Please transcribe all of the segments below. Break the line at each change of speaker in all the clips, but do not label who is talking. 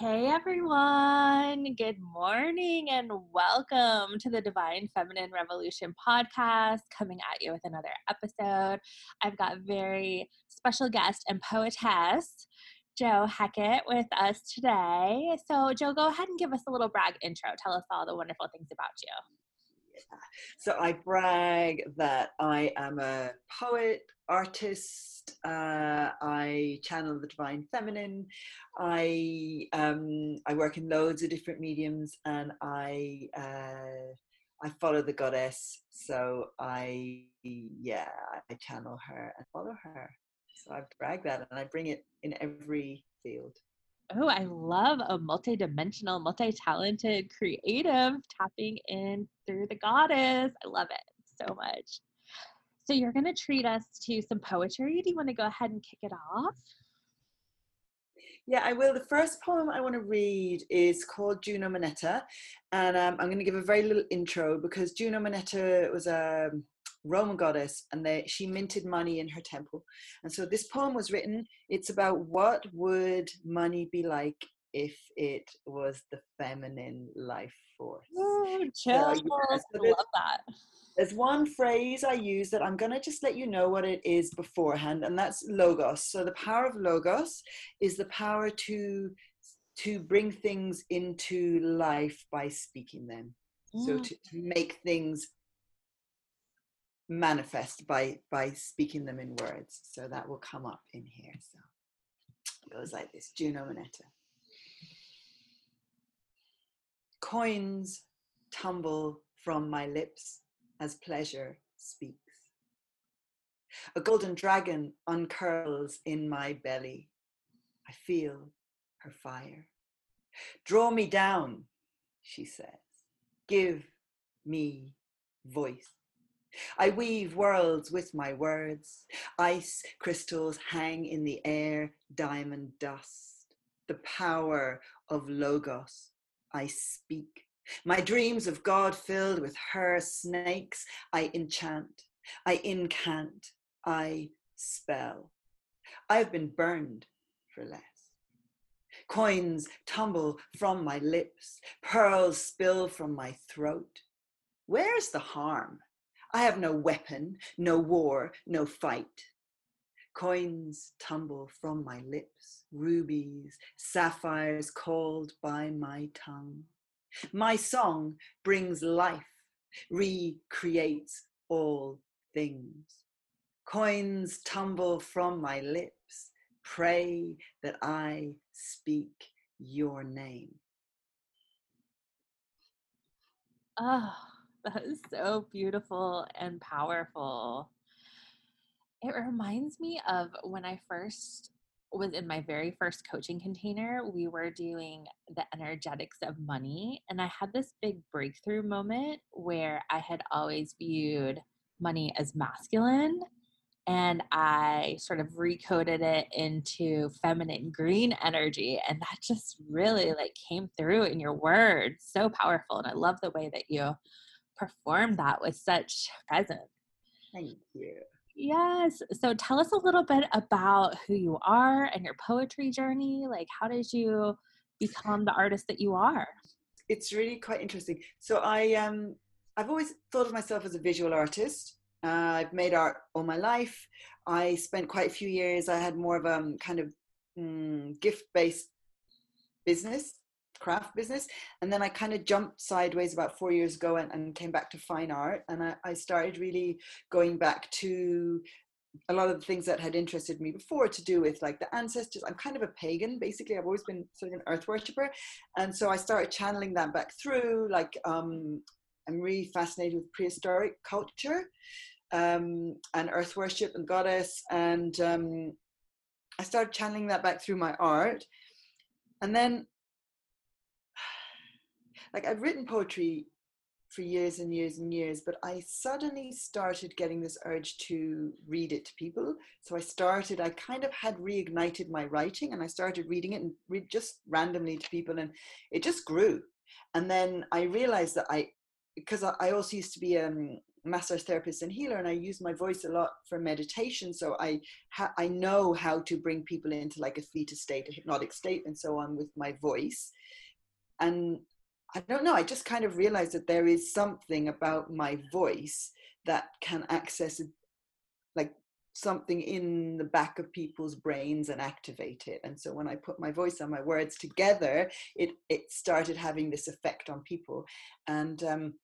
Hey everyone, good morning and welcome to the Divine Feminine Revolution podcast, coming at you with another episode. I've got very special guest and poetess, Jo Hackett, with us today. So, Jo, go ahead and give us a little brag intro. Tell us all the wonderful things about you.
So I brag that I am a poet, artist. Uh, I channel the divine feminine. I um, I work in loads of different mediums, and I uh, I follow the goddess. So I yeah I channel her and follow her. So I brag that, and I bring it in every field.
Oh, I love a multi-dimensional, multi-talented, creative tapping in through the goddess. I love it so much. So you're going to treat us to some poetry. Do you want to go ahead and kick it off?
Yeah, I will. The first poem I want to read is called Juno Moneta, and um, I'm going to give a very little intro because Juno Moneta was a Roman goddess, and they, she minted money in her temple. And so this poem was written. It's about what would money be like if it was the feminine life force.
Oh, chill. So, yeah, so love that.
There's one phrase I use that I'm going to just let you know what it is beforehand, and that's logos. So the power of logos is the power to to bring things into life by speaking them. Mm. So to, to make things manifest by by speaking them in words. So that will come up in here. So it goes like this: Juno Moneta. Coins tumble from my lips as pleasure speaks. A golden dragon uncurls in my belly. I feel her fire. Draw me down, she says. Give me voice. I weave worlds with my words. Ice crystals hang in the air, diamond dust. The power of Logos. I speak. My dreams of God filled with her snakes. I enchant. I incant. I spell. I have been burned for less. Coins tumble from my lips, pearls spill from my throat. Where's the harm? I have no weapon, no war, no fight. Coins tumble from my lips, rubies, sapphires called by my tongue. My song brings life, recreates all things. Coins tumble from my lips, pray that I speak your name.
Oh that is so beautiful and powerful. It reminds me of when I first was in my very first coaching container. We were doing the energetics of money, and I had this big breakthrough moment where I had always viewed money as masculine and I sort of recoded it into feminine green energy and that just really like came through in your words so powerful and I love the way that you perform that with such presence.
Thank you.
Yes. So tell us a little bit about who you are and your poetry journey. Like, how did you become the artist that you are?
It's really quite interesting. So I um I've always thought of myself as a visual artist. Uh, I've made art all my life. I spent quite a few years. I had more of a um, kind of mm, gift-based business craft business. And then I kind of jumped sideways about four years ago and, and came back to fine art. And I, I started really going back to a lot of the things that had interested me before to do with like the ancestors. I'm kind of a pagan, basically. I've always been sort of an earth worshipper. And so I started channeling that back through. Like, um, I'm really fascinated with prehistoric culture um, and earth worship and goddess. And um, I started channeling that back through my art. And then like I've written poetry for years and years and years, but I suddenly started getting this urge to read it to people. So I started, I kind of had reignited my writing and I started reading it and read just randomly to people and it just grew. And then I realized that I, because I also used to be a um, massage therapist and healer and i use my voice a lot for meditation so i i know how to bring people into like a theta state a hypnotic state and so on with my voice and i don't know i just kind of realized that there is something about my voice that can access like something in the back of people's brains and activate it. And so when i put my voice and my words together it it started having this effect on people. And um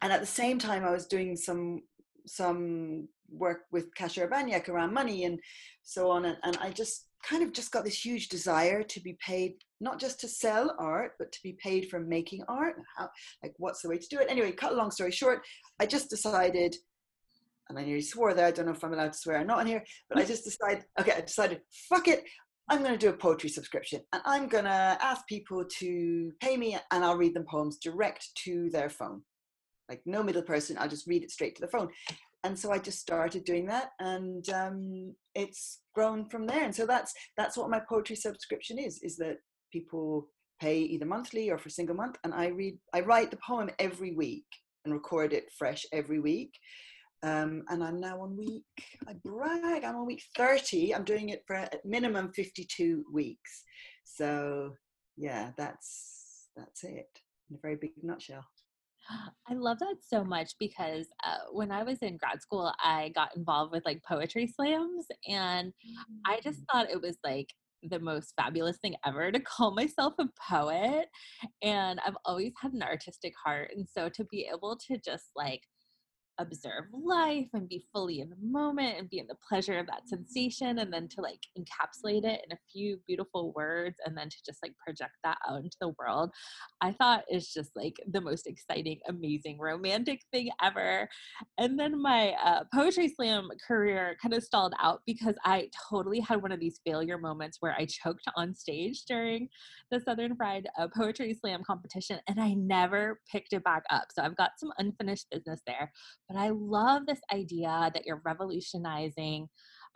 and at the same time i was doing some some work with Kasia Urbaniak around money and so on. And, and i just kind of just got this huge desire to be paid not just to sell art but to be paid for making art how like what's the way to do it anyway cut a long story short i just decided and I nearly swore there. I don't know if I'm allowed to swear or not in here, but I just decided, okay, I decided, fuck it. I'm going to do a poetry subscription and I'm going to ask people to pay me and I'll read them poems direct to their phone. Like no middle person, I'll just read it straight to the phone. And so I just started doing that and um, it's grown from there. And so that's that's what my poetry subscription is, is that people pay either monthly or for a single month and I read I write the poem every week and record it fresh every week. Um, and I'm now on week, I brag, I'm on week 30. I'm doing it for a minimum 52 weeks. So yeah, that's that's it in a very big nutshell.
I love that so much because uh, when I was in grad school, I got involved with like poetry slams, and I just mm. thought it was like the most fabulous thing ever to call myself a poet. And I've always had an artistic heart. And so to be able to just like observe life and be fully in the moment and be in the pleasure of that sensation and then to like encapsulate it in a few beautiful words and then to just like project that out into the world i thought is just like the most exciting amazing romantic thing ever. And then my uh, poetry slam career kind of stalled out because i totally had one of these failure moments where i choked on stage during the southern fried uh, poetry slam competition and i never picked it back up. So i've got some unfinished business there but I love this idea that you're revolutionizing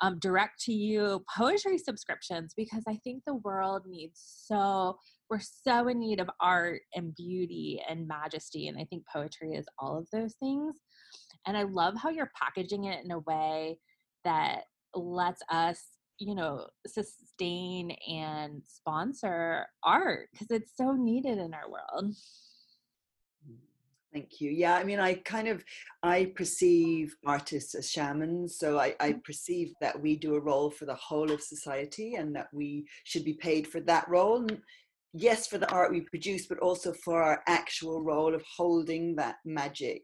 um, direct to you poetry subscriptions because I think the world needs so, we're so in need of art and beauty and majesty. And I think poetry is all of those things. And I love how you're packaging it in a way that lets us you know sustain and sponsor art because it's so needed in our world
Thank you. Yeah, I mean, I kind of I perceive artists as shamans, so I, I, mm. perceive that we do a role for the whole of society, and that we should be paid for that role. Yes, for the art we produce, but also for our actual role of holding that magic.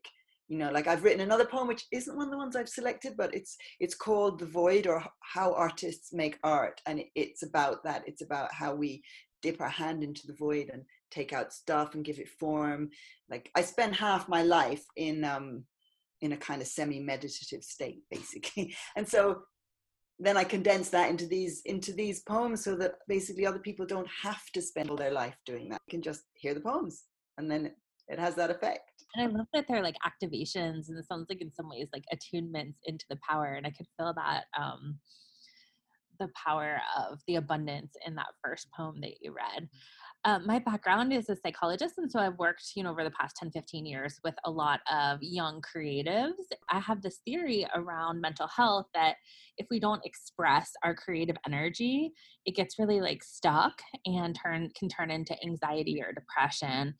You know, like I've written another poem which isn't one of the ones I've selected, but it's it's called "The Void" or "How Artists Make Art," and it's about that. It's about how we dip our hand into the void and take out stuff and give it form. Like i spend half my life in um in a kind of semi-meditative state basically. And so then i condense that into these into these poems so that basically other people don't have to spend all their life doing that. They can just hear the poems and then it, it has that effect.
And i love that they're like activations and it sounds like in some ways like attunements into the power and i could feel that um the power of the abundance in that first poem that you read um, my background is a psychologist and so i've worked you know over the past 10 15 years with a lot of young creatives i have this theory around mental health that if we don't express our creative energy it gets really like stuck and turn can turn into anxiety or depression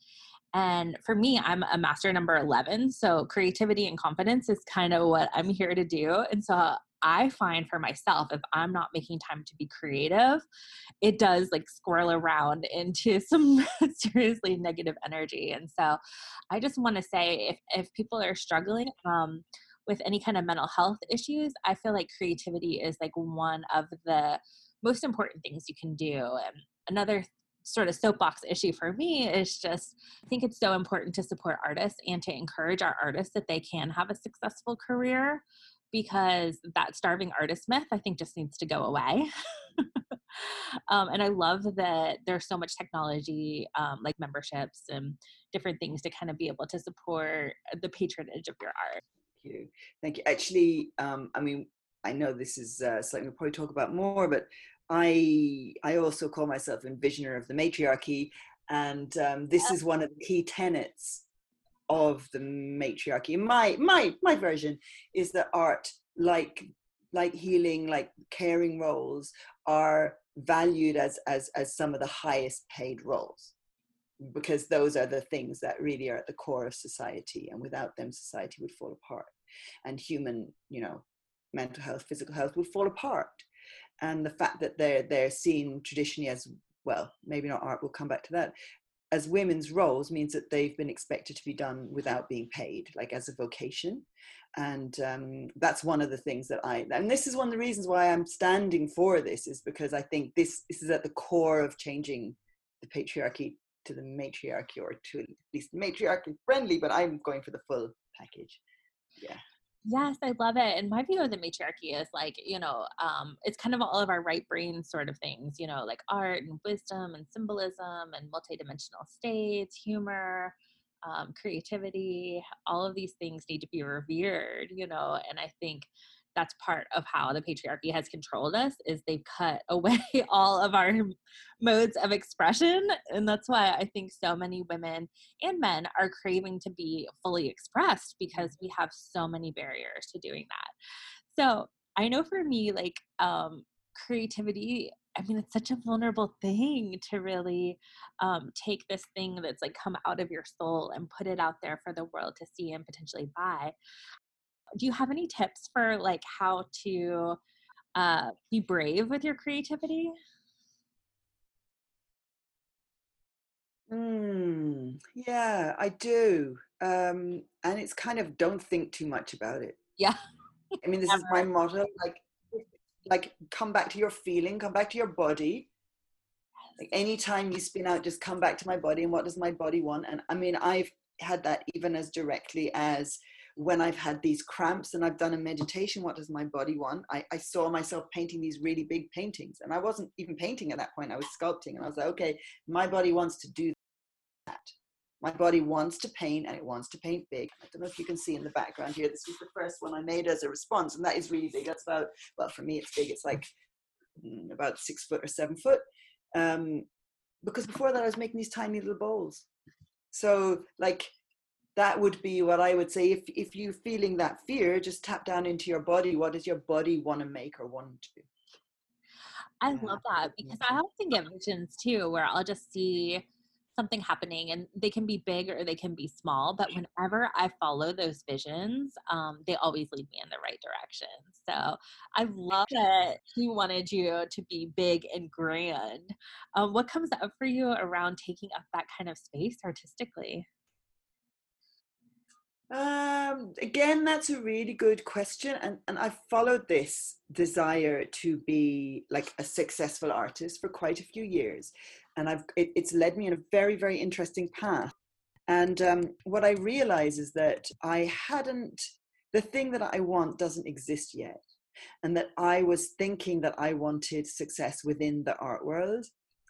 and for me, I'm a master number 11. So creativity and confidence is kind of what I'm here to do. And so I find for myself, if I'm not making time to be creative, it does like squirrel around into some seriously negative energy. And so I just want to say if, if people are struggling, um, with any kind of mental health issues, I feel like creativity is like one of the most important things you can do. And another sort of soapbox issue for me is just I think it's so important to support artists and to encourage our artists that they can have a successful career because that starving artist myth I think just needs to go away. um, and I love that there's so much technology um, like memberships and different things to kind of be able to support the patronage of your art.
Thank you. Thank you. Actually, um, I mean, I know this is uh, something we'll probably talk about more, but I I also call myself envisioner of the matriarchy, and um, this is one of the key tenets of the matriarchy. My my my version is that art, like like healing, like caring roles, are valued as as as some of the highest paid roles because those are the things that really are at the core of society and without them society would fall apart and human you know mental health physical health would fall apart and the fact that they're they're seen traditionally as well maybe not art we'll come back to that as women's roles means that they've been expected to be done without being paid like as a vocation. And um, that's one of the things that i and this is one of the reasons why i'm standing for this is because i think this this is at the core of changing the patriarchy to the matriarchy or to at least matriarchy friendly but i'm going for the full package. Yeah
Yes, I love it. And my view of the matriarchy is like, you know, um, it's kind of all of our right brain sort of things, you know, like art and wisdom and symbolism and multidimensional states, humor, um, creativity. All of these things need to be revered, you know. And I think that's part of how the patriarchy has controlled us is they've cut away all of our modes of expression and that's why i think so many women and men are craving to be fully expressed because we have so many barriers to doing that. So i know for me like um creativity I mean, it's such a vulnerable thing to really um, take this thing that's like come out of your soul and put it out there for the world to see and potentially buy do you have any tips for like how to uh, be brave with your creativity?
Mm, yeah, I do. Um, and it's kind of don't think too much about it.
Yeah.
I mean, this is my motto. Like, like come back to your feeling, come back to your body. Like anytime you spin out, just come back to my body and what does my body want? And I mean, I've had that even as directly as when I've had these cramps and I've done a meditation, what does my body want? I, I saw myself painting these really big paintings and I wasn't even painting at that point. I was sculpting and I was like, okay, my body wants to do that. My body wants to paint and it wants to paint big. I don't know if you can see in the background here. This was the first one I made as a response, and that is really big. That's about, well, for me, it's big. It's like mm, about six foot or seven foot. Um, because before that, I was making these tiny little bowls. So, like, that would be what I would say. If if you're feeling that fear, just tap down into your body. What does your body want to make or want to?
I love that because I often get visions too, where I'll just see something happening and they can be big or they can be small but whenever i follow those visions um, they always lead me in the right direction so i love that he wanted you to be big and grand um, what comes up for you around taking up that kind of space artistically
um, again, that's a really good question, and and I've followed this desire to be like a successful artist for quite a few years, and I've it, it's led me in a very very interesting path. And um, what I realize is that I hadn't the thing that I want doesn't exist yet, and that I was thinking that I wanted success within the art world,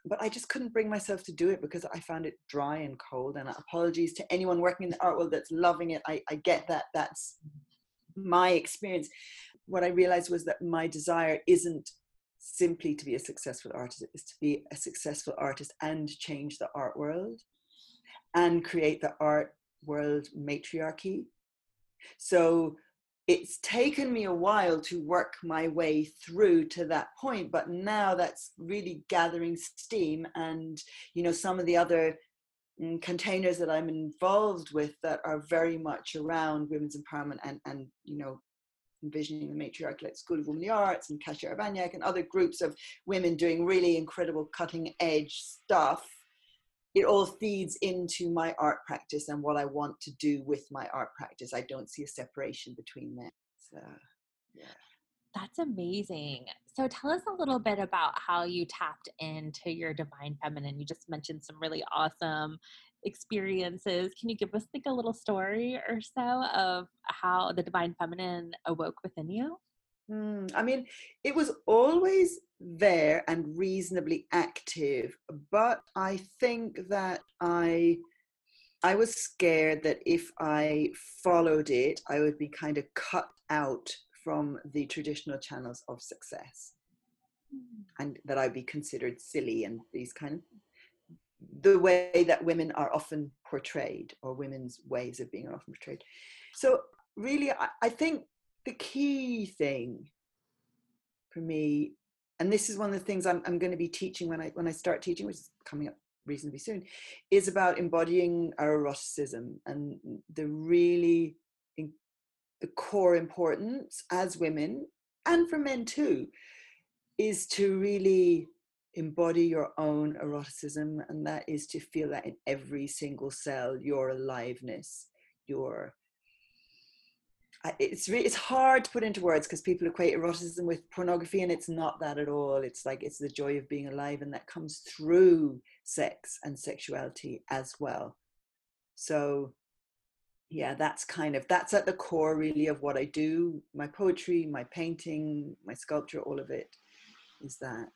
but I just couldn't bring myself to do it because I found it dry and cold. And apologies to anyone working in the art world that's loving it. I, I get that. That's my experience. What I realized was that my desire isn't simply to be a successful artist, it's to be a successful artist and change the art world and create the art world matriarchy. So it's taken me a while to work my way through to that point but now that's really gathering steam and you know some of the other mm, containers that i'm involved with that are very much around women's empowerment and and you know envisioning the matriarch like school of womanly arts and kasia urbaniak and other groups of women doing really incredible cutting edge stuff it all feeds into my art practice and what I want to do with my art practice. I don't see a separation between them. So, yeah.
That's amazing. So tell us a little bit about how you tapped into your divine feminine. You just mentioned some really awesome experiences. Can you give us like a little story or so of how the divine feminine awoke within you?
Mm, I mean, it was always there and reasonably active, but I think that I I was scared that if I followed it, I would be kind of cut out from the traditional channels of success, mm. and that I'd be considered silly and these kind of the way that women are often portrayed or women's ways of being are often portrayed so really I, I think the key thing for me and this is one of the things I'm, I'm going to be teaching when I when I start teaching, which is coming up reasonably soon, is about embodying our eroticism and the really in, the core importance as women and for men too is to really embody your own eroticism and that is to feel that in every single cell your aliveness your it's really it's hard to put into words because people equate eroticism with pornography and it's not that at all. It's like it's the joy of being alive and that comes through sex and sexuality as well. So yeah that's kind of that's at the core really of what i do. My poetry my painting my sculpture all of it is that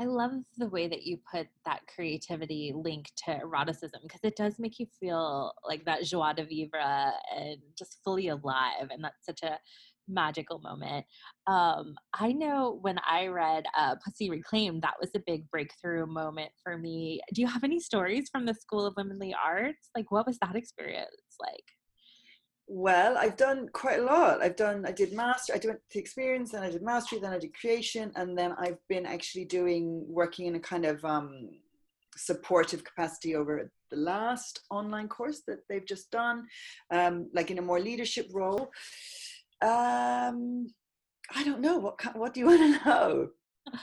I love the way that you put that creativity link to eroticism because it does make you feel like that joie de vivre and just fully alive. And that's such a magical moment. Um, I know when I read uh, Pussy Reclaimed, that was a big breakthrough moment for me. Do you have any stories from the School of Womanly Arts? Like, what was that experience like?
Well, I've done quite a lot. I've done, I did master, I did the experience, then I did mastery, then I did creation, and then I've been actually doing, working in a kind of um, supportive capacity over the last online course that they've just done, um, like in a more leadership role. Um, I don't know. What, what do you want to know?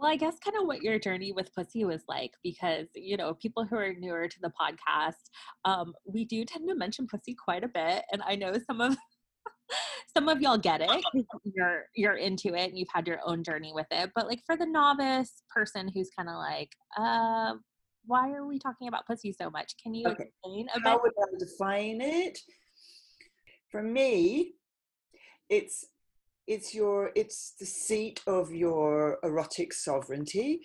Well, I guess kind of what your journey with pussy was like, because you know, people who are newer to the podcast, um, we do tend to mention pussy quite a bit, and I know some of some of y'all get it. You're you're into it, and you've had your own journey with it. But like for the novice person who's kind of like, uh, why are we talking about pussy so much? Can you okay. explain
a How would I define it? For me, it's it's your it's the seat of your erotic sovereignty.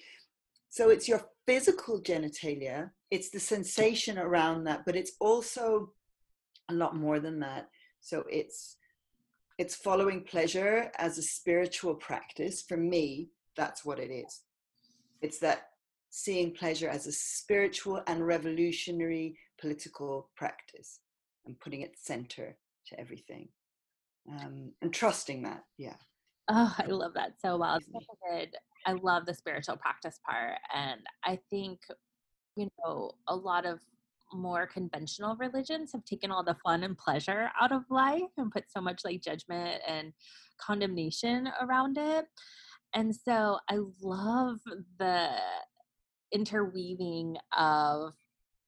So it's your physical genitalia. It's the sensation around that but it's also a lot more than that. So it's it's following pleasure as a spiritual practice. For me that's what it is. It's that seeing pleasure as a spiritual and revolutionary political practice and putting it center to everything um, and trusting that. Yeah.
Oh, I love that so well. I love the spiritual practice part. And I think, you know, a lot of more conventional religions have taken all the fun and pleasure out of life and put so much like judgment and condemnation around it. And so I love the interweaving of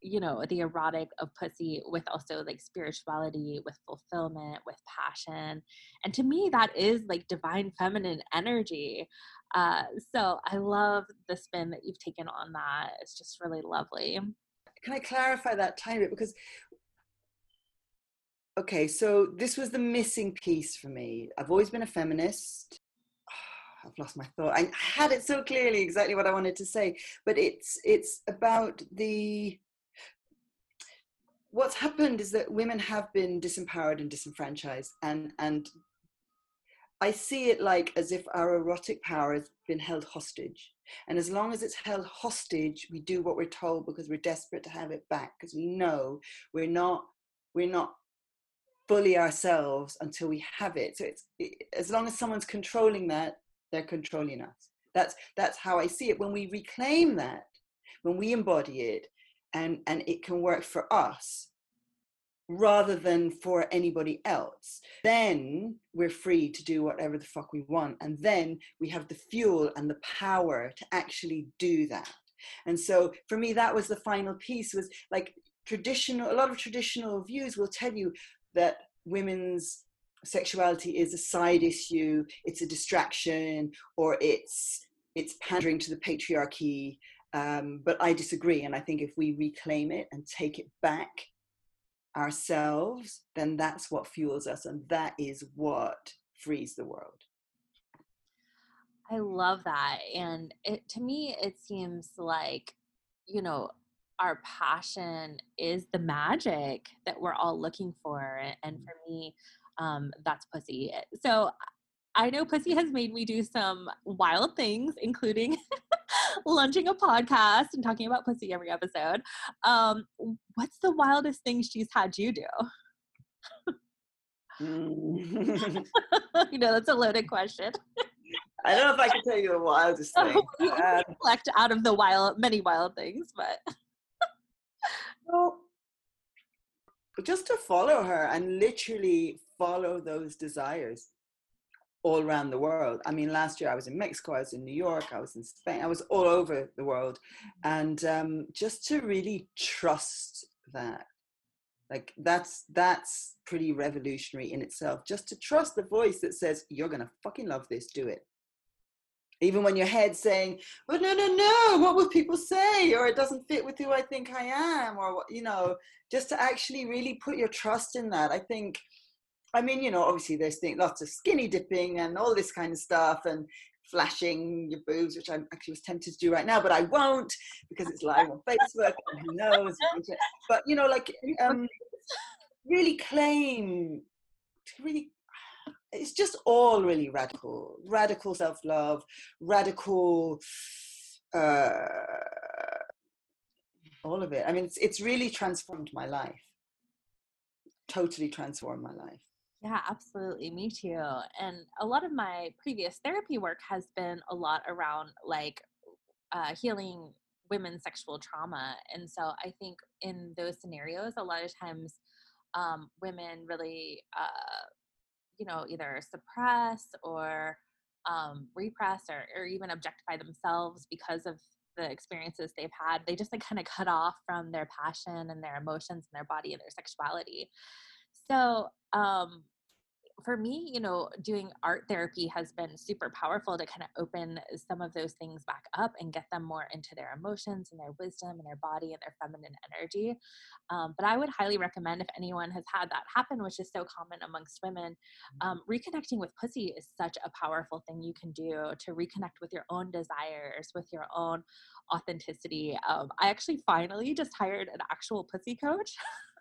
you know the erotic of pussy with also like spirituality with fulfillment with passion and to me that is like divine feminine energy uh, so i love the spin that you've taken on that it's just really lovely.
Can i clarify that tiny bit? Because okay so this was the missing piece for me. I've always been a feminist. I've lost my thought. I had it so clearly exactly what I wanted to say, but it's it's about the what's happened is that women have been disempowered and disenfranchised and and I see it like as if our erotic power has been held hostage. And as long as it's held hostage, we do what we're told because we're desperate to have it back because we know we're not we're not fully ourselves until we have it. So it's it, as long as someone's controlling that, they're controlling us. That's that's how I see it. When we reclaim that, when we embody it, and and it can work for us rather than for anybody else. Then we're free to do whatever the fuck we want and then we have the fuel and the power to actually do that. And so for me that was the final piece was like traditional a lot of traditional views will tell you that women's sexuality is a side issue it's a distraction or it's it's pandering to the patriarchy um, but I disagree. And I think if we reclaim it and take it back ourselves, then that's what fuels us. And that is what frees the world.
I love that. And it, to me, it seems like, you know, our passion is the magic that we're all looking for. And for me, um, that's pussy. So I know Pussy has made me do some wild things, including launching a podcast and talking about Pussy every episode. Um, what's the wildest thing she's had you do? Mm. you know, that's a loaded question.
I don't know if I can tell you the wildest thing.
you um, select out of the wild, many wild things, but.
well, just to follow her and literally follow those desires all around the world. I mean, last year I was in Mexico, I was in New York, I was in Spain, I was all over the world. And um, just to really trust that, like that's that's pretty revolutionary in itself. Just to trust the voice that says, You're gonna fucking love this, do it. Even when your head's saying, Well, no, no, no, what will people say? Or it doesn't fit with who I think I am, or you know, just to actually really put your trust in that. I think I mean, you know, obviously there's things, lots of skinny dipping and all this kind of stuff and flashing your boobs, which I actually was tempted to do right now, but I won't because it's live on Facebook and who knows. But, you know, like um, really claim, really, it's just all really radical, radical self-love, radical, uh, all of it. I mean, it's, it's really transformed my life totally transformed my life.
Yeah, absolutely. Me too. And a lot of my previous therapy work has been a lot around like uh, healing women's sexual trauma. And so I think in those scenarios, a lot of times um, women really, uh, you know, either suppress or um, repress or, or even objectify themselves because of the experiences they've had. They just like kind of cut off from their passion and their emotions and their body and their sexuality. So, um, for me, you know, doing art therapy has been super powerful to kind of open some of those things back up and get them more into their emotions and their wisdom and their body and their feminine energy. Um, but I would highly recommend if anyone has had that happen, which is so common amongst women, um, reconnecting with pussy is such a powerful thing you can do to reconnect with your own desires, with your own authenticity. Um, I actually finally just hired an actual pussy coach.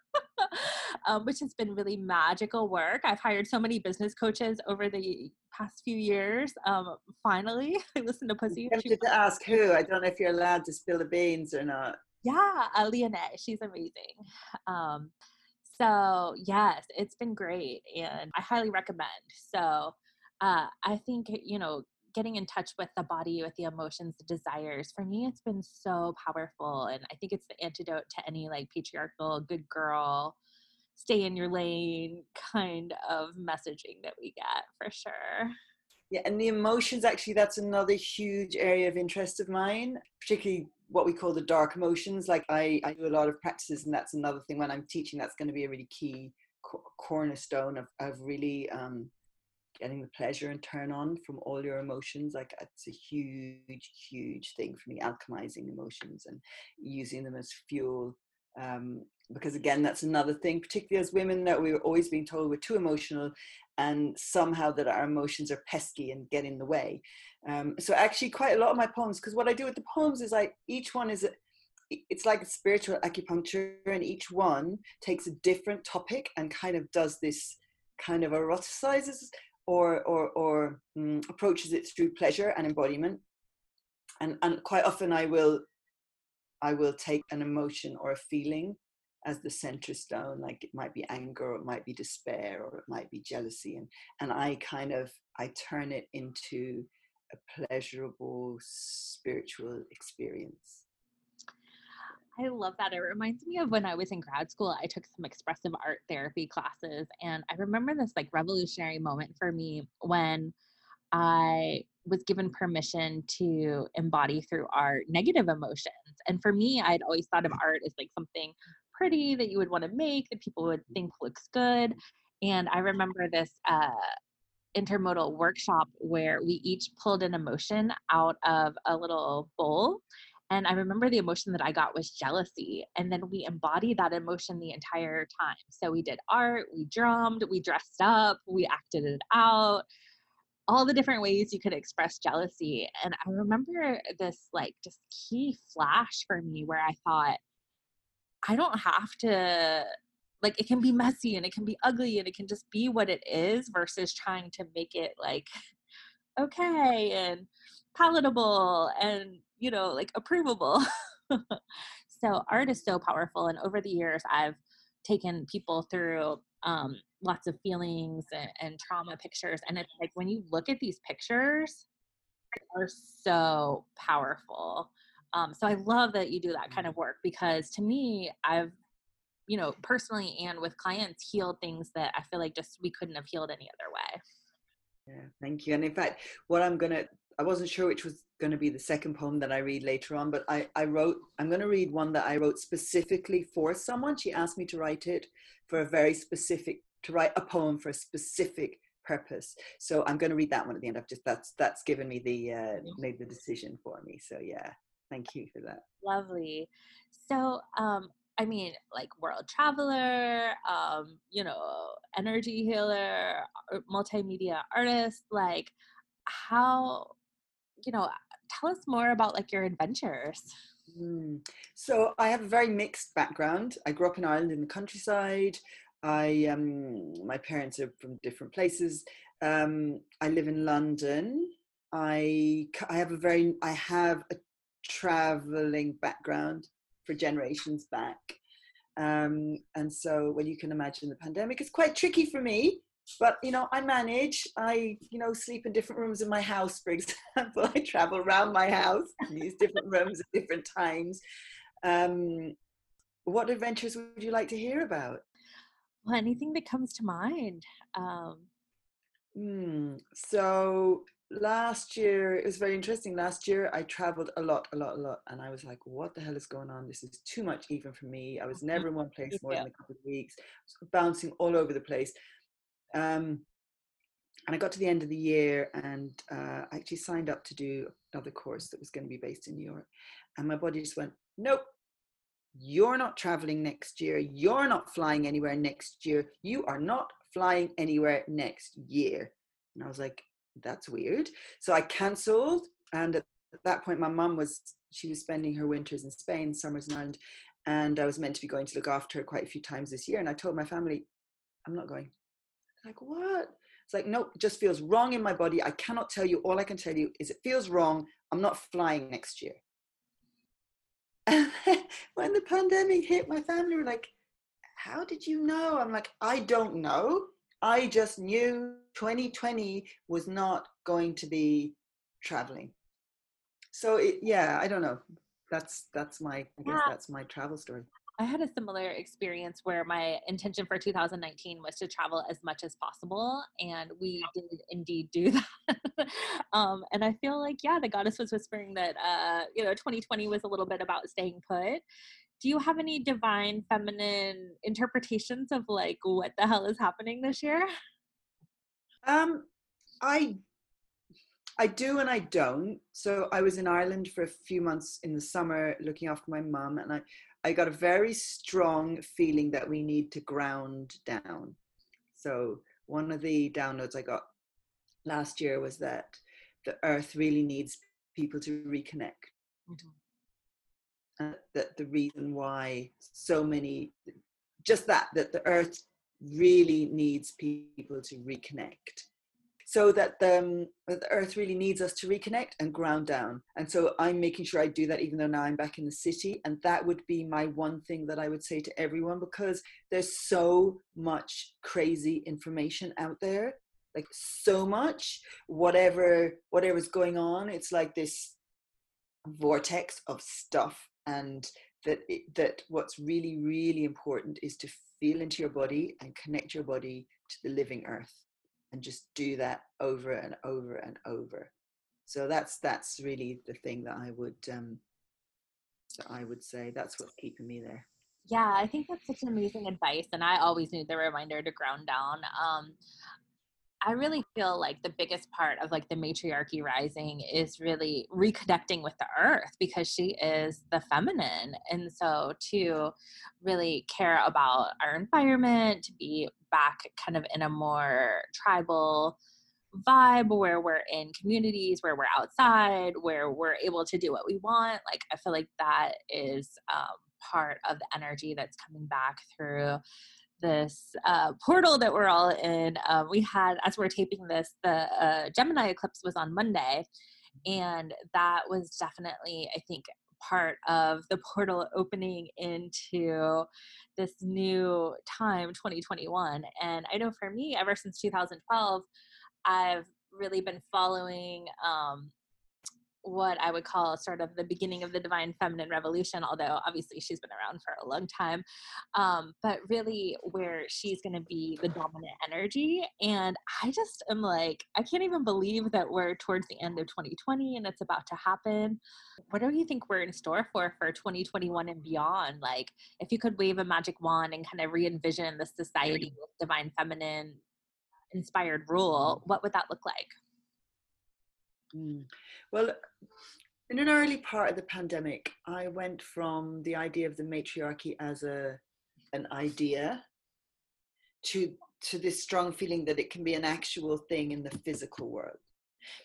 um, which has been really magical work. I've hired so many business coaches over the past few years. Um, finally, I listened to Pussy.
I'm tempted to ask who. I don't know if you're allowed to spill the beans or not.
Yeah, uh, Leonette. She's amazing. Um, so yes, it's been great, and I highly recommend. So uh, I think you know getting in touch with the body, with the emotions, the desires, for me, it's been so powerful. And I think it's the antidote to any like patriarchal, good girl, stay in your lane kind of messaging that we get for sure.
Yeah, and the emotions actually, that's another huge area of interest of mine, particularly what we call the dark emotions. Like I, I do a lot of practices, and that's another thing when I'm teaching, that's going to be a really key cornerstone of, of really um, getting the pleasure and turn on from all your emotions like it's a huge huge thing for me alchemizing emotions and using them as fuel um, because again that's another thing particularly as women that we're always being told we're too emotional and somehow that our emotions are pesky and get in the way. Um, so actually quite a lot of my poems because what i do with the poems is like each one is a, it's like spiritual acupuncture and each one takes a different topic and kind of does this kind of eroticizes or or or um, approaches it through pleasure and embodiment. And and quite often i will i will take an emotion or a feeling as the center stone like it might be anger or it might be despair or it might be jealousy and and i kind of i turn it into a pleasurable spiritual experience
I love that. It reminds me of when I was in grad school, I took some expressive art therapy classes. And I remember this like revolutionary moment for me when I was given permission to embody through art negative emotions. And for me, I'd always thought of art as like something pretty that you would want to make, that people would think looks good. And I remember this uh, intermodal workshop where we each pulled an emotion out of a little bowl and I remember the emotion that I got was jealousy. And then we embodied that emotion the entire time. So we did art, we drummed, we dressed up, we acted it out, all the different ways you could express jealousy. And I remember this like just key flash for me where I thought, I don't have to like it can be messy and it can be ugly and it can just be what it is versus trying to make it like okay and palatable and you know like approvable. So art is so powerful and over the years i've taken people through um, lots of feelings and, and trauma pictures and it's like when you look at these pictures are so powerful. Um, so i love that you do that kind of work because to me i've you know personally and with clients healed things that i feel like just we couldn't have healed any other way.
Yeah thank you and in fact what i'm gonna i wasn't sure which was going to be the second poem that i read later on but i i wrote i'm going to read one that i wrote specifically for someone. She asked me to write it for a very specific to write a poem for a specific purpose. So i'm going to read that one at the end. I've just that's that's given me the uh made the decision for me. So yeah. Thank you for that.
Lovely. So um I mean, like world traveler, um, you know, energy healer, multimedia artist. Like, how, you know, tell us more about like your adventures.
Mm. So I have a very mixed background. I grew up in Ireland in the countryside. I um, my parents are from different places. Um, I live in London. I I have a very I have a traveling background for generations back. Um, and so, well, you can imagine the pandemic is quite tricky for me. But you know, I manage. I you know sleep in different rooms in my house. For example, I travel around my house, use different rooms at different times. Um, what adventures would you like to hear about?
Well, anything that comes to mind. Um,
mm, so last year it was very interesting last year i traveled a lot a lot a lot and i was like what the hell is going on this is too much even for me i was never in one place more yeah. than a couple of weeks bouncing all over the place um, and i got to the end of the year and uh, i actually signed up to do another course that was going to be based in new york and my body just went nope you're not traveling next year you're not flying anywhere next year you are not flying anywhere next year and i was like that's weird. So I cancelled. And at that point, my mum was, she was spending her winters in Spain, summers in Ireland. And I was meant to be going to look after her quite a few times this year. And I told my family, I'm not going. Like, what? It's like, nope, it just feels wrong in my body. I cannot tell you. All I can tell you is it feels wrong. I'm not flying next year. And when the pandemic hit, my family were like, how did you know? I'm like, I don't know. I just knew 2020 was not going to be traveling. So it, yeah, I don't know. That's that's my I guess yeah. that's my travel story.
I had a similar experience where my intention for 2019 was to travel as much as possible, and we did indeed do that. um, and I feel like, yeah, the goddess was whispering that, uh, you know, 2020 was a little bit about staying put, do you have any divine feminine interpretations of like what the hell is happening this year?
Um, I I do and I don't. So I was in Ireland for a few months in the summer looking after my mum, and I I got a very strong feeling that we need to ground down. So one of the downloads I got last year was that the earth really needs people to reconnect. Mm-hmm uh, that the reason why so many just that that the earth really needs people to reconnect so that the, um, the earth really needs us to reconnect and ground down. And so i'm making sure i do that even though now i'm back in the city and that would be my one thing that i would say to everyone because there's so much crazy information out there like so much whatever whatever's going on it's like this vortex of stuff and that it, that what's really really important is to feel into your body and connect your body to the living earth and just do that over and over and over so that's that's really the thing that i would um that i would say that's what's keeping me there
yeah i think that's such an amazing advice and i always need the reminder to ground down um I really feel like the biggest part of like the matriarchy rising is really reconnecting with the earth because she is the feminine. And so to really care about our environment, to be back kind of in a more tribal vibe where we're in communities, where we're outside, where we're able to do what we want. Like, I feel like that is um, part of the energy that's coming back through this uh, portal that we're all in. Uh, we had, as we're taping this, the uh, Gemini eclipse was on Monday, and that was definitely, I think, part of the portal opening into this new time 2021 and i know for me ever since 2012 i've really been following um, what I would call sort of the beginning of the divine feminine revolution, although obviously she's been around for a long time, um, but really where she's going to be the dominant energy. And I just am like, I can't even believe that we're towards the end of 2020 and it's about to happen. What do you think we're in store for for 2021 and beyond? Like, if you could wave a magic wand and kind of re envision the society with divine feminine inspired rule, what would that look like?
Mm. Well, in an early part of the pandemic, I went from the idea of the matriarchy as a an idea to to this strong feeling that it can be an actual thing in the physical world.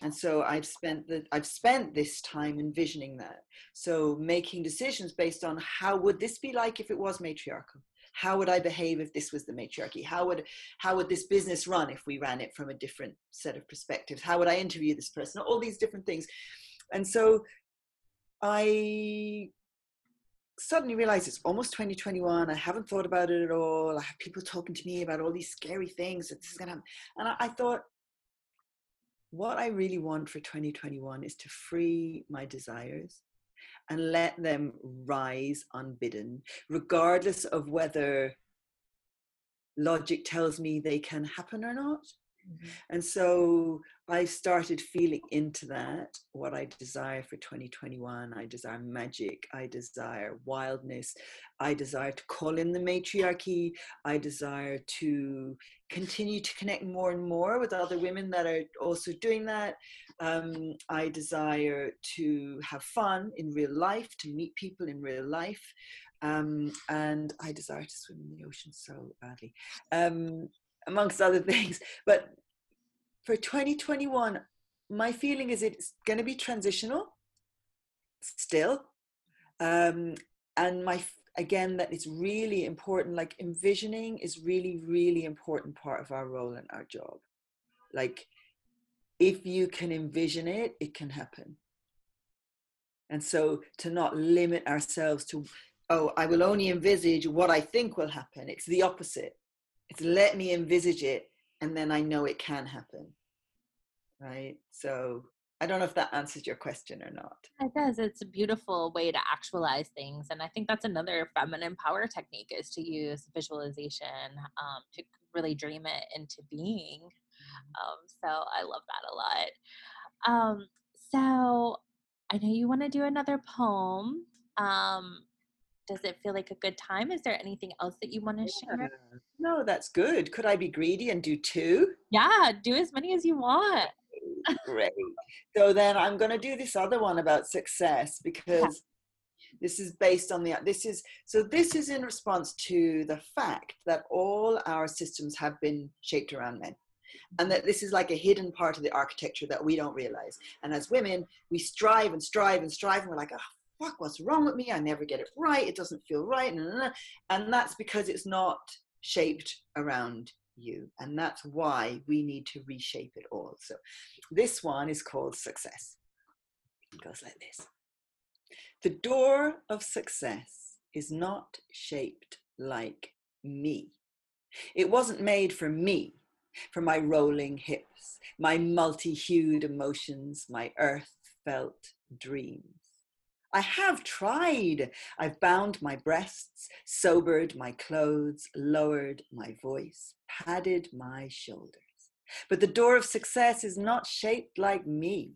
And so I've spent the I've spent this time envisioning that. So making decisions based on how would this be like if it was matriarchal? How would i behave if this was the matriarchy? How would how would this business run if we ran it from a different set of perspectives? How would i interview this person? All these different things. And so i suddenly realized it's almost 2021 i haven't thought about it at all. I have people talking to me about all these scary things that this is going to happen. And I, I thought what i really want for 2021 is to free my desires and let them rise unbidden, regardless of whether logic tells me they can happen or not. Mm-hmm. And so I started feeling into that, what I desire for 2021. I desire magic. I desire wildness. I desire to call in the matriarchy. I desire to continue to connect more and more with other women that are also doing that. Um, I desire to have fun in real life, to meet people in real life. Um, and I desire to swim in the ocean so badly, um, amongst other things. But for 2021, my feeling is it's going to be transitional still. Um, and my again that it's really important like envisioning is really really important part of our role and our job. Like if you can envision it it can happen. And so to not limit ourselves to oh i will only envisage what i think will happen. It's the opposite. It's let me envisage it and then i know it can happen. Right? So I don't know if that answers your question or not.
It does. It's a beautiful way to actualize things. And I think that's another feminine power technique is to use visualization um, to really dream it into being. Mm-hmm. Um, so I love that a lot. Um, so I know you want to do another poem. Um, does it feel like a good time? Is there anything else that you want to yeah. share?
No, that's good. Could I be greedy and do two?
Yeah, do as many as you want.
Great. So then I'm going to do this other one about success because this is based on the this is so this is in response to the fact that all our systems have been shaped around men and that this is like a hidden part of the architecture that we don't realize. And as women we strive and strive and strive and we're like oh fuck what's wrong with me? I never get it right. It doesn't feel right. And that's because it's not shaped around you. And that's why we need to reshape it all. So this one is called success. It goes like this The door of success is not shaped like me. It wasn't made for me, for my rolling hips, my multi hued emotions, my earth felt dreams. I have tried. I've bound my breasts, sobered my clothes, lowered my voice, padded my shoulders. But the door of success is not shaped like me.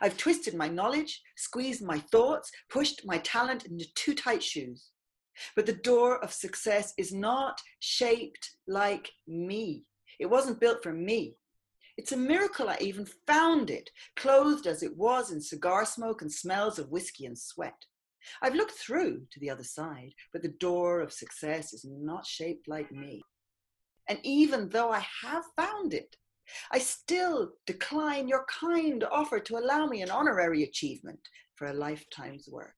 I've twisted my knowledge, squeezed my thoughts, pushed my talent into too tight shoes. But the door of success is not shaped like me. It wasn't built for me. It's a miracle I even found it, clothed as it was in cigar smoke and smells of whiskey and sweat. I've looked through to the other side, but the door of success is not shaped like me. And even though I have found it, I still decline your kind offer to allow me an honorary achievement for a lifetime's work.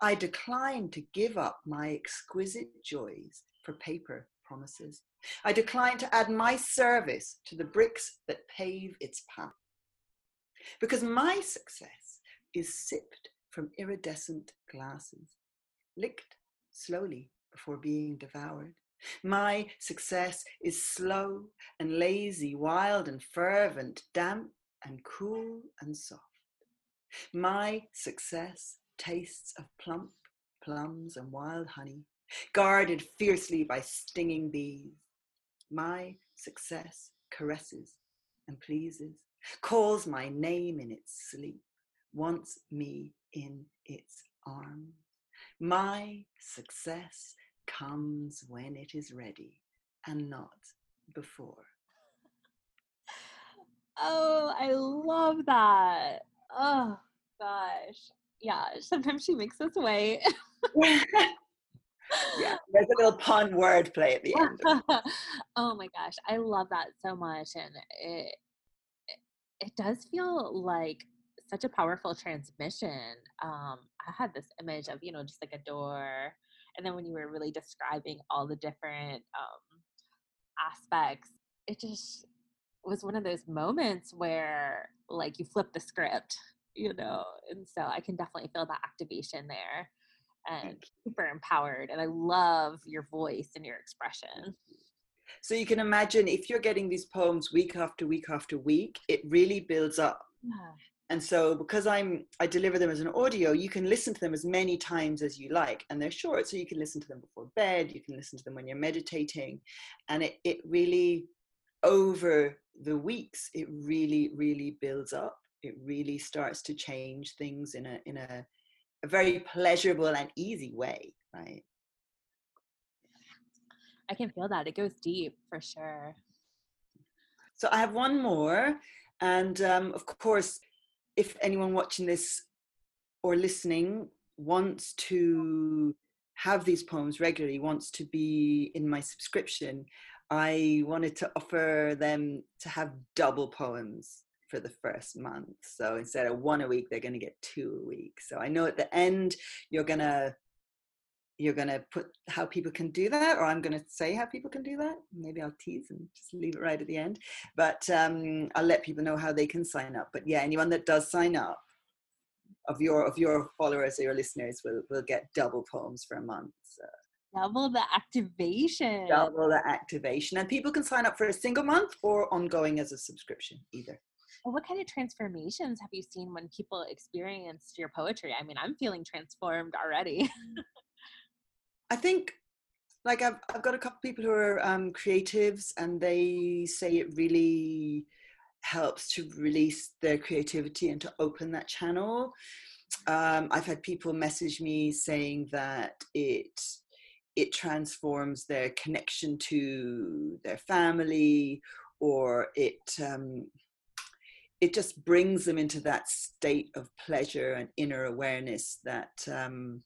I decline to give up my exquisite joys for paper promises. I decline to add my service to the bricks that pave its path. Because my success is sipped from iridescent glasses, licked slowly before being devoured. My success is slow and lazy, wild and fervent, damp and cool and soft. My success tastes of plump plums and wild honey, guarded fiercely by stinging bees. My success caresses and pleases, calls my name in its sleep, wants me in its arms. My success comes when it is ready and not before.
Oh, I love that. Oh, gosh. Yeah, sometimes she makes us wait.
yeah, there's a little pun wordplay at the end.
oh my gosh, I love that so much. And it, it, does feel like such a powerful transmission. Um, I had this image of, you know, just like a door. And then when you were really describing all the different um, aspects, it just was one of those moments where like you flip the script, you know, and so I can definitely feel that activation there Mm-hmm. and super empowered. And I love your voice and your expression. Mm-hmm.
So you can imagine if you're getting these poems week after week after week, it really builds up. Yeah and so because i'm i deliver them as an audio you can listen to them as many times as you like and they're short so you can listen to them before bed you can listen to them when you're meditating and it, it really over the weeks it really really builds up it really starts to change things in a in a, a very pleasurable and easy way right?
I can feel that it goes deep for sure.
So i have one more and um, of course if anyone watching this or listening wants to have these poems regularly, wants to be in my subscription, I wanted to offer them to have double poems for the first month. So instead of one a week, they're going to get two a week. So I know at the end you're going to you're going to put how people can do that or i'm going to say how people can do that maybe i'll tease and just leave it right at the end but um, i'll let people know how they can sign up but yeah anyone that does sign up of your of your followers or your listeners will will get double poems for a month so.
double the activation
double the activation and people can sign up for a single month or ongoing as a subscription either
what kind of transformations have you seen when people experienced your poetry? I mean, I'm feeling transformed already.
I think like I've, I've got a couple people who are um, creatives and they say it really helps to release their creativity and to open that channel. Um, I've had people message me saying that it it transforms their connection to their family or it um, it just brings them into that state of pleasure and inner awareness that um,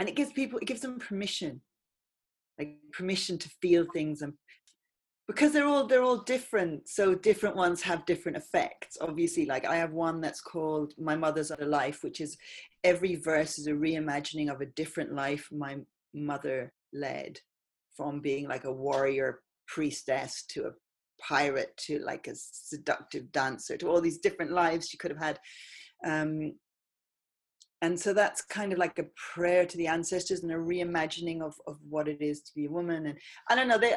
and it gives people it gives them permission like permission to feel things and because they're all they're all different so different ones have different effects. Obviously like i have one that's called my mother's other life which is every verse is a reimagining of a different life my mother led from being like a warrior priestess to a pirate to like a seductive dancer to all these different lives she could have had um, and so that's kind of like a prayer to the ancestors and a reimagining of, of what it is to be a woman and i don't know they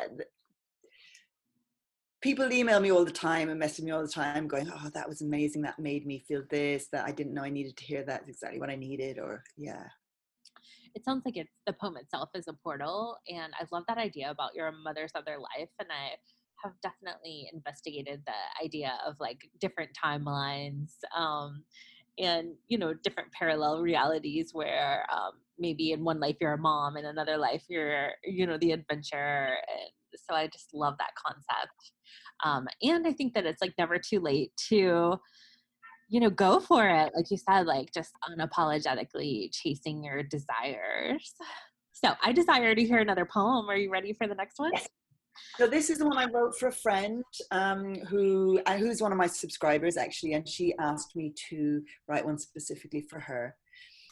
people email me all the time and message me all the time going oh that was amazing that made me feel this that i didn't know i needed to hear that's exactly what i needed or yeah.
It sounds like it's the poem itself is a portal and i love that idea about your mother's other life and i have definitely investigated the idea of like different timelines um, and you know different parallel realities where um, maybe in one life you're a mom in another life you're you know the adventure and so i just love that concept um, and i think that it's like never too late to you know go for it like you said like just unapologetically chasing your desires. So i desire to hear another poem. Are you ready for the next one?
Yes. So this is the one I wrote for a friend um, who uh, who's one of my subscribers actually, and she asked me to write one specifically for her,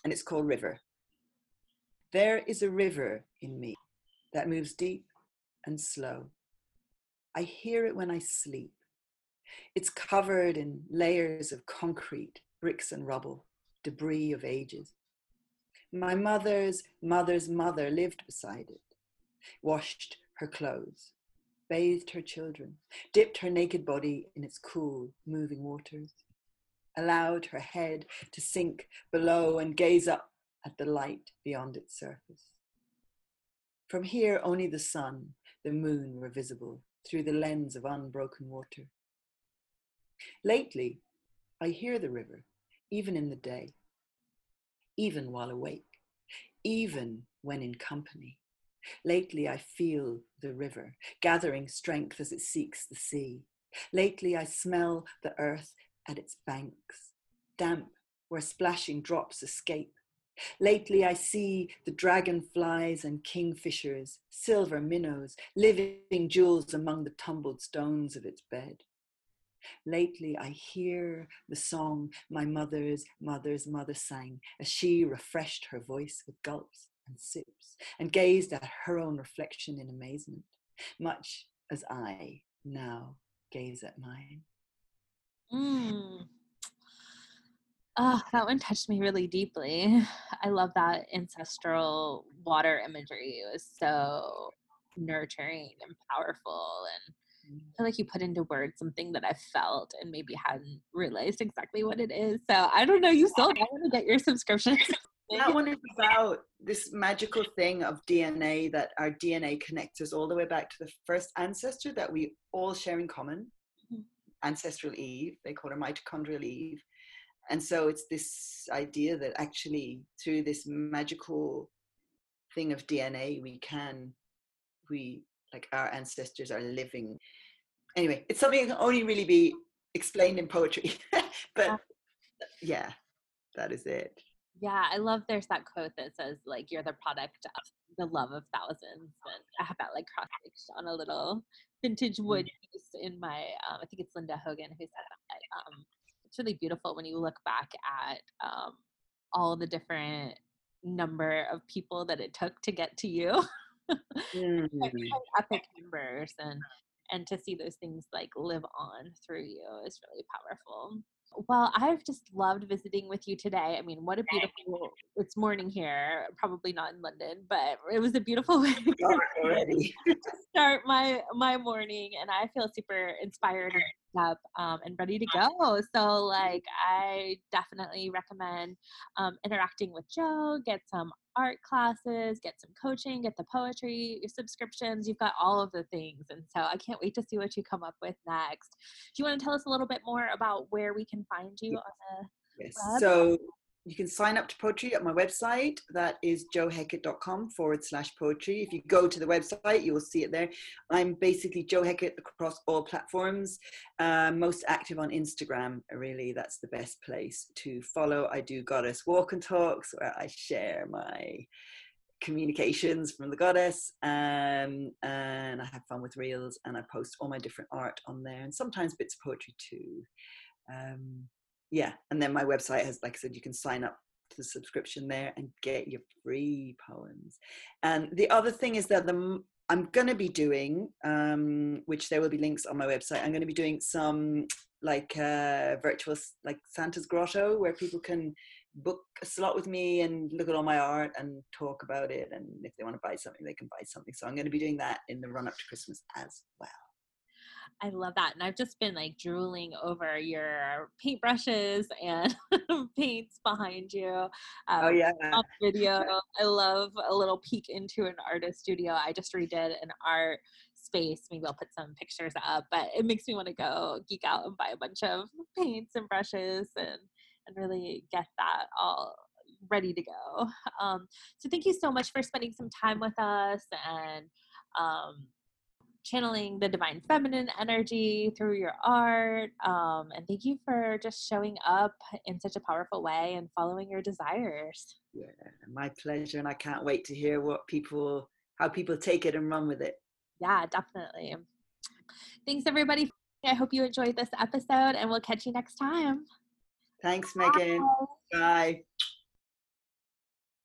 and it's called River. There is a river in me that moves deep and slow. I hear it when I sleep. It's covered in layers of concrete, bricks and rubble, debris of ages. My mother's mother's mother lived beside it, washed her clothes, bathed her children, dipped her naked body in its cool, moving waters, allowed her head to sink below and gaze up at the light beyond its surface. From here, only the sun, the moon were visible through the lens of unbroken water. Lately, I hear the river, even in the day, even while awake, even when in company. Lately, I feel the river, gathering strength as it seeks the sea. Lately, I smell the earth at its banks, damp where splashing drops escape. Lately, I see the dragonflies and kingfishers, silver minnows, living jewels among the tumbled stones of its bed. Lately, I hear the song my mother's mother's mother sang as she refreshed her voice with gulps and sips and gazed at her own reflection in amazement, much as I now gaze at mine.
Mm. Oh, that one touched me really deeply. I love that ancestral water imagery. It was so nurturing and powerful and I feel like you put into words something that I felt and maybe hadn't realized exactly what it is. So I don't know. You sold. I want to get your subscription.
That one is about this magical thing of DNA that our DNA connects us all the way back to the first ancestor that we all share in common, mm-hmm. ancestral Eve. They call her mitochondrial Eve. And so it's this idea that actually through this magical thing of DNA, we can, we like our ancestors are living. Anyway, it's something that can only really be explained in poetry. but yeah, that is it.
Yeah, I love there's that quote that says like you're the product of the love of thousands. And I have that like cross stitched on a little vintage wood mm. piece in my um, I think it's Linda Hogan who said that. Um, it's really beautiful when you look back at um, all the different number of people that it took to get to you. mm. epic numbers and and to see those things like live on through you is really powerful. Well, I've just loved visiting with you today. I mean, what a beautiful it's morning here, probably not in London, but it was a beautiful way to start my my morning and I feel super inspired up um, and ready to go. So, like, I definitely recommend um, interacting with Jo, get some art classes, get some coaching, get the poetry subscriptions. You've got all of the things. And so, I can't wait to see what you come up with next. Do you want to tell us a little bit more about where we can find you on
the Yes. Web? So, you can sign up to poetry at my website. That is johackett.com forward slash poetry. If you go to the website, you will see it there. I'm basically Jo Hackett across all platforms, uh, most active on Instagram. Really, that's the best place to follow. I do Goddess Walk and Talks where I share my communications from the goddess um, and i have fun with reels and i post all my different art on there and sometimes bits of poetry too um, yeah and then my website has like i said you can sign up to the subscription there and get your free poems. And the other thing is that the i'm going to be doing um, which there will be links on my website i'm going to be doing some like uh, virtual like santa's grotto where people can book a slot with me and look at all my art and talk about it and if they want to buy something they can buy something. So i'm going to be doing that in the run up to christmas as well
I love that. And I've just been like drooling over your paintbrushes and paints behind you.
Oh, um, oh, yeah.
Video. I love a little peek into an artist studio. I just redid an art space. Maybe I'll put some pictures up, but it makes me want to go geek out and buy a bunch of paints and brushes and, and really get that all ready to go. Um, so thank you so much for spending some time with us and um, channeling the divine feminine energy through your art. Um, and thank you for just showing up in such a powerful way and following your desires.
Yeah, my pleasure. And I can't wait to hear what people, how people take it and run with it.
Yeah, definitely. Thanks, everybody. I hope you enjoyed this episode and we'll catch you next time.
Thanks, Megan. Bye. Bye.